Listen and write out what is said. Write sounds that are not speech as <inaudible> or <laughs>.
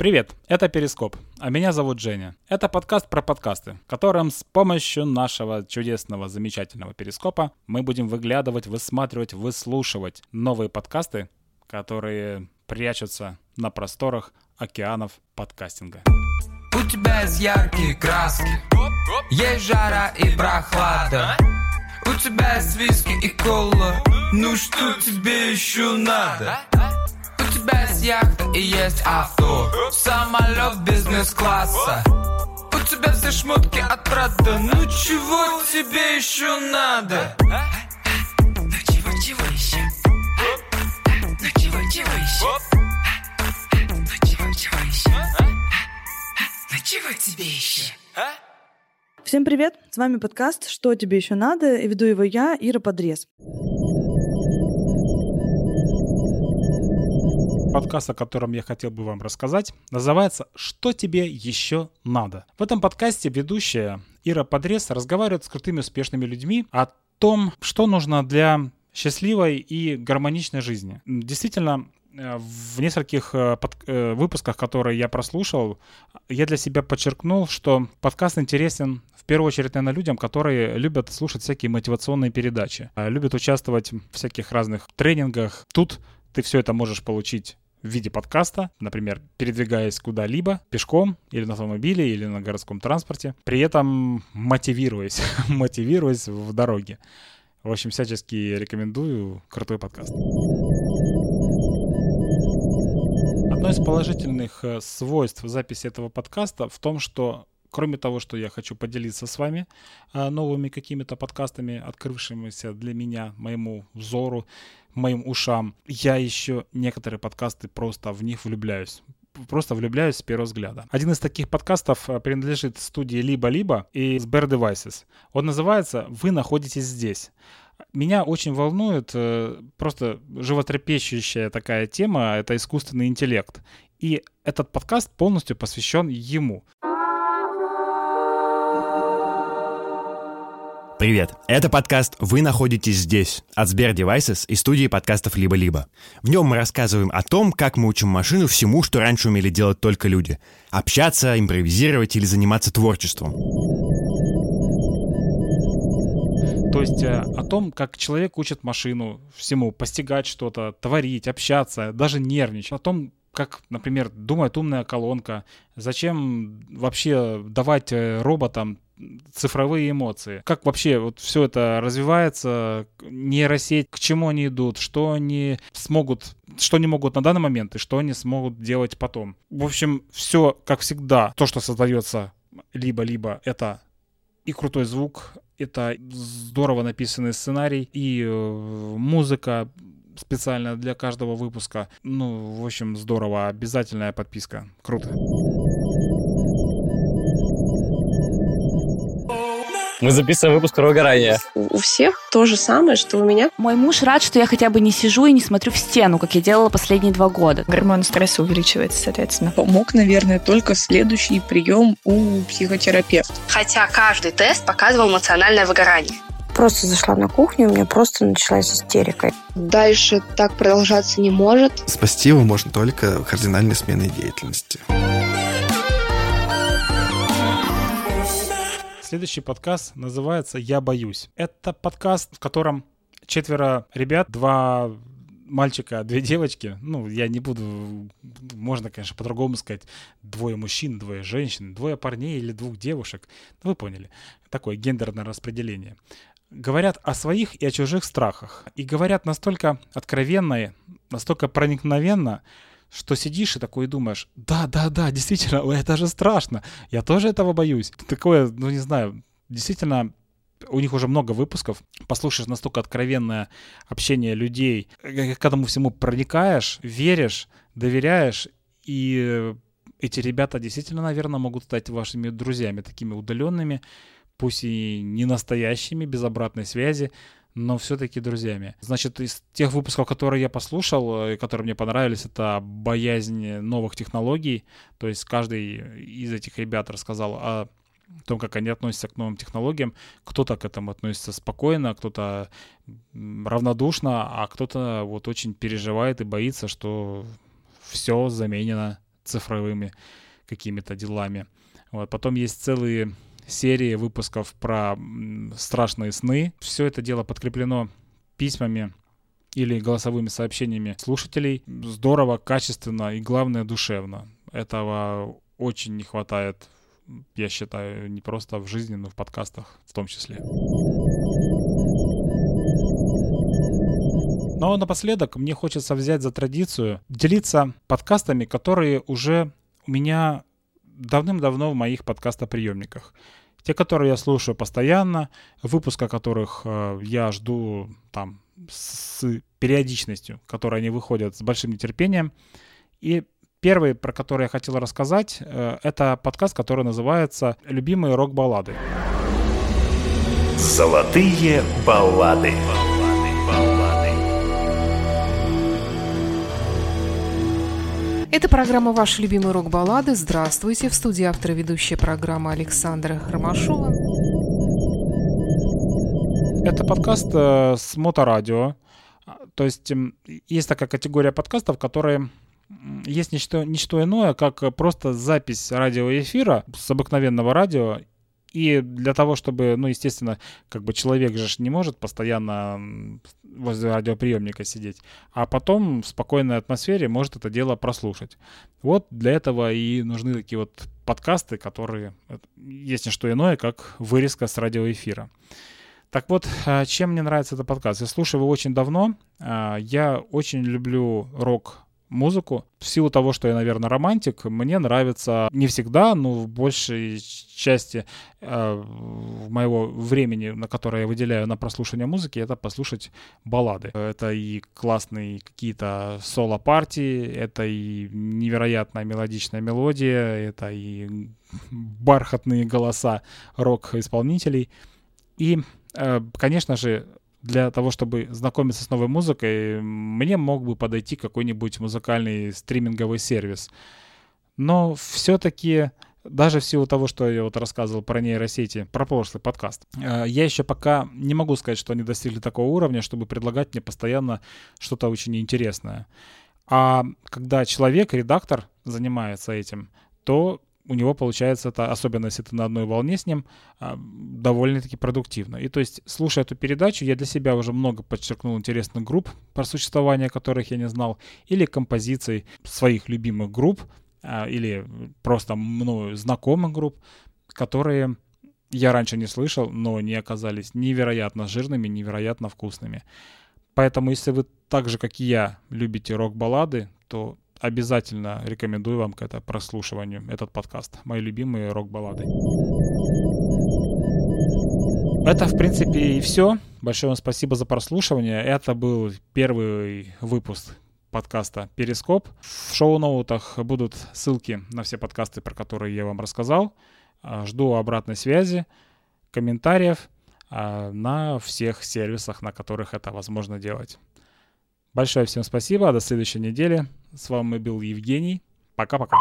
Привет, это Перископ, а меня зовут Женя. Это подкаст про подкасты, в котором с помощью нашего чудесного, замечательного Перископа мы будем выглядывать, высматривать, выслушивать новые подкасты, которые прячутся на просторах океанов подкастинга. У тебя есть яркие краски Есть жара и прохлада У тебя есть виски и кола Ну что тебе еще надо? У тебя есть яхта и есть авто Самолет бизнес-класса У тебя все шмотки от Прада Ну чего тебе еще надо? Ну чего, чего еще? Ну чего, чего еще? Ну чего, чего еще? Ну чего тебе еще? Всем привет! С вами подкаст «Что тебе еще надо?» и веду его я, Ира Подрез. Подкаст, о котором я хотел бы вам рассказать, называется «Что тебе еще надо?». В этом подкасте ведущая Ира Подрез разговаривает с крутыми успешными людьми о том, что нужно для счастливой и гармоничной жизни. Действительно, э, в нескольких э, под- э, выпусках, которые я прослушал, я для себя подчеркнул, что подкаст интересен в первую очередь, наверное, людям, которые любят слушать всякие мотивационные передачи, а любят участвовать в всяких разных тренингах. Тут ты все это можешь получить в виде подкаста, например, передвигаясь куда-либо, пешком или на автомобиле, или на городском транспорте, при этом мотивируясь, <laughs> мотивируясь в дороге. В общем, всячески рекомендую крутой подкаст. Одно из положительных э, свойств записи этого подкаста в том, что кроме того, что я хочу поделиться с вами э, новыми какими-то подкастами, открывшимися для меня, моему взору, моим ушам, я еще некоторые подкасты просто в них влюбляюсь просто влюбляюсь с первого взгляда. Один из таких подкастов э, принадлежит студии «Либо-либо» и Sbear Devices. Он называется «Вы находитесь здесь». Меня очень волнует э, просто животрепещущая такая тема, это искусственный интеллект. И этот подкаст полностью посвящен ему. Привет! Это подкаст «Вы находитесь здесь» от Сбер Devices и студии подкастов «Либо-либо». В нем мы рассказываем о том, как мы учим машину всему, что раньше умели делать только люди. Общаться, импровизировать или заниматься творчеством. То есть э, о том, как человек учит машину всему, постигать что-то, творить, общаться, даже нервничать. О том, как, например, думает умная колонка, зачем вообще давать э, роботам цифровые эмоции. Как вообще вот все это развивается, нейросеть, к чему они идут, что они смогут, что они могут на данный момент и что они смогут делать потом. В общем, все, как всегда, то, что создается либо-либо, это и крутой звук, это здорово написанный сценарий, и э, музыка специально для каждого выпуска. Ну, в общем, здорово. Обязательная подписка. Круто. Мы записываем выпуск про выгорание. У всех то же самое, что у меня. Мой муж рад, что я хотя бы не сижу и не смотрю в стену, как я делала последние два года. Гормон стресса увеличивается, соответственно. Помог, наверное, только следующий прием у психотерапевта. Хотя каждый тест показывал эмоциональное выгорание. Просто зашла на кухню, у меня просто началась истерика. Дальше так продолжаться не может. Спасти его можно только кардинальной сменой деятельности. Следующий подкаст называется «Я боюсь». Это подкаст, в котором четверо ребят, два мальчика, две девочки. Ну, я не буду, можно, конечно, по-другому сказать, двое мужчин, двое женщин, двое парней или двух девушек. Вы поняли. Такое гендерное распределение. Говорят о своих и о чужих страхах. И говорят настолько откровенно, настолько проникновенно, что сидишь и такой думаешь, да, да, да, действительно, <laughs> это же страшно, я тоже этого боюсь. Такое, ну не знаю, действительно, у них уже много выпусков, послушаешь настолько откровенное общение людей, к этому всему проникаешь, веришь, доверяешь, и эти ребята действительно, наверное, могут стать вашими друзьями, такими удаленными, пусть и не настоящими, без обратной связи, но все-таки друзьями. Значит, из тех выпусков, которые я послушал, и которые мне понравились, это боязнь новых технологий. То есть каждый из этих ребят рассказал о том, как они относятся к новым технологиям. Кто-то к этому относится спокойно, кто-то равнодушно, а кто-то вот очень переживает и боится, что все заменено цифровыми какими-то делами. Вот. Потом есть целые серии выпусков про страшные сны. Все это дело подкреплено письмами или голосовыми сообщениями слушателей. Здорово, качественно и, главное, душевно. Этого очень не хватает, я считаю, не просто в жизни, но в подкастах в том числе. Но напоследок мне хочется взять за традицию делиться подкастами, которые уже у меня давным-давно в моих подкастоприемниках. Те, которые я слушаю постоянно, выпуска которых э, я жду там с периодичностью, которой они выходят с большим нетерпением. И первый, про который я хотел рассказать, э, это подкаст, который называется «Любимые рок-баллады». Золотые баллады. Это программа «Ваши любимые рок-баллады». Здравствуйте. В студии автора ведущая программа Александра Ромашова. Это подкаст э, с моторадио. То есть есть такая категория подкастов, которые есть ничто, ничто иное, как просто запись радиоэфира с обыкновенного радио и для того, чтобы, ну, естественно, как бы человек же не может постоянно возле радиоприемника сидеть, а потом в спокойной атмосфере может это дело прослушать. Вот для этого и нужны такие вот подкасты, которые есть не что иное, как вырезка с радиоэфира. Так вот, а, чем мне нравится этот подкаст? Я слушаю его очень давно. А, я очень люблю рок музыку. В силу того, что я, наверное, романтик, мне нравится не всегда, но в большей части э, моего времени, на которое я выделяю на прослушивание музыки, это послушать баллады. Это и классные какие-то соло-партии, это и невероятная мелодичная мелодия, это и бархатные голоса рок-исполнителей. И, э, конечно же, для того, чтобы знакомиться с новой музыкой, мне мог бы подойти какой-нибудь музыкальный стриминговый сервис. Но все-таки даже в силу того, что я вот рассказывал про нейросети, про прошлый подкаст, э, я еще пока не могу сказать, что они достигли такого уровня, чтобы предлагать мне постоянно что-то очень интересное. А когда человек, редактор занимается этим, то у него получается это, особенно если ты на одной волне с ним, а, довольно-таки продуктивно. И то есть, слушая эту передачу, я для себя уже много подчеркнул интересных групп, про существование которых я не знал, или композиций своих любимых групп, а, или просто мною знакомых групп, которые я раньше не слышал, но они оказались невероятно жирными, невероятно вкусными. Поэтому, если вы так же, как и я, любите рок-баллады, то обязательно рекомендую вам к это прослушиванию этот подкаст. Мои любимые рок-баллады. Это, в принципе, и все. Большое вам спасибо за прослушивание. Это был первый выпуск подкаста «Перископ». В шоу-ноутах будут ссылки на все подкасты, про которые я вам рассказал. А, жду обратной связи, комментариев а, на всех сервисах, на которых это возможно делать. Большое всем спасибо. До следующей недели. С вами был Евгений. Пока-пока.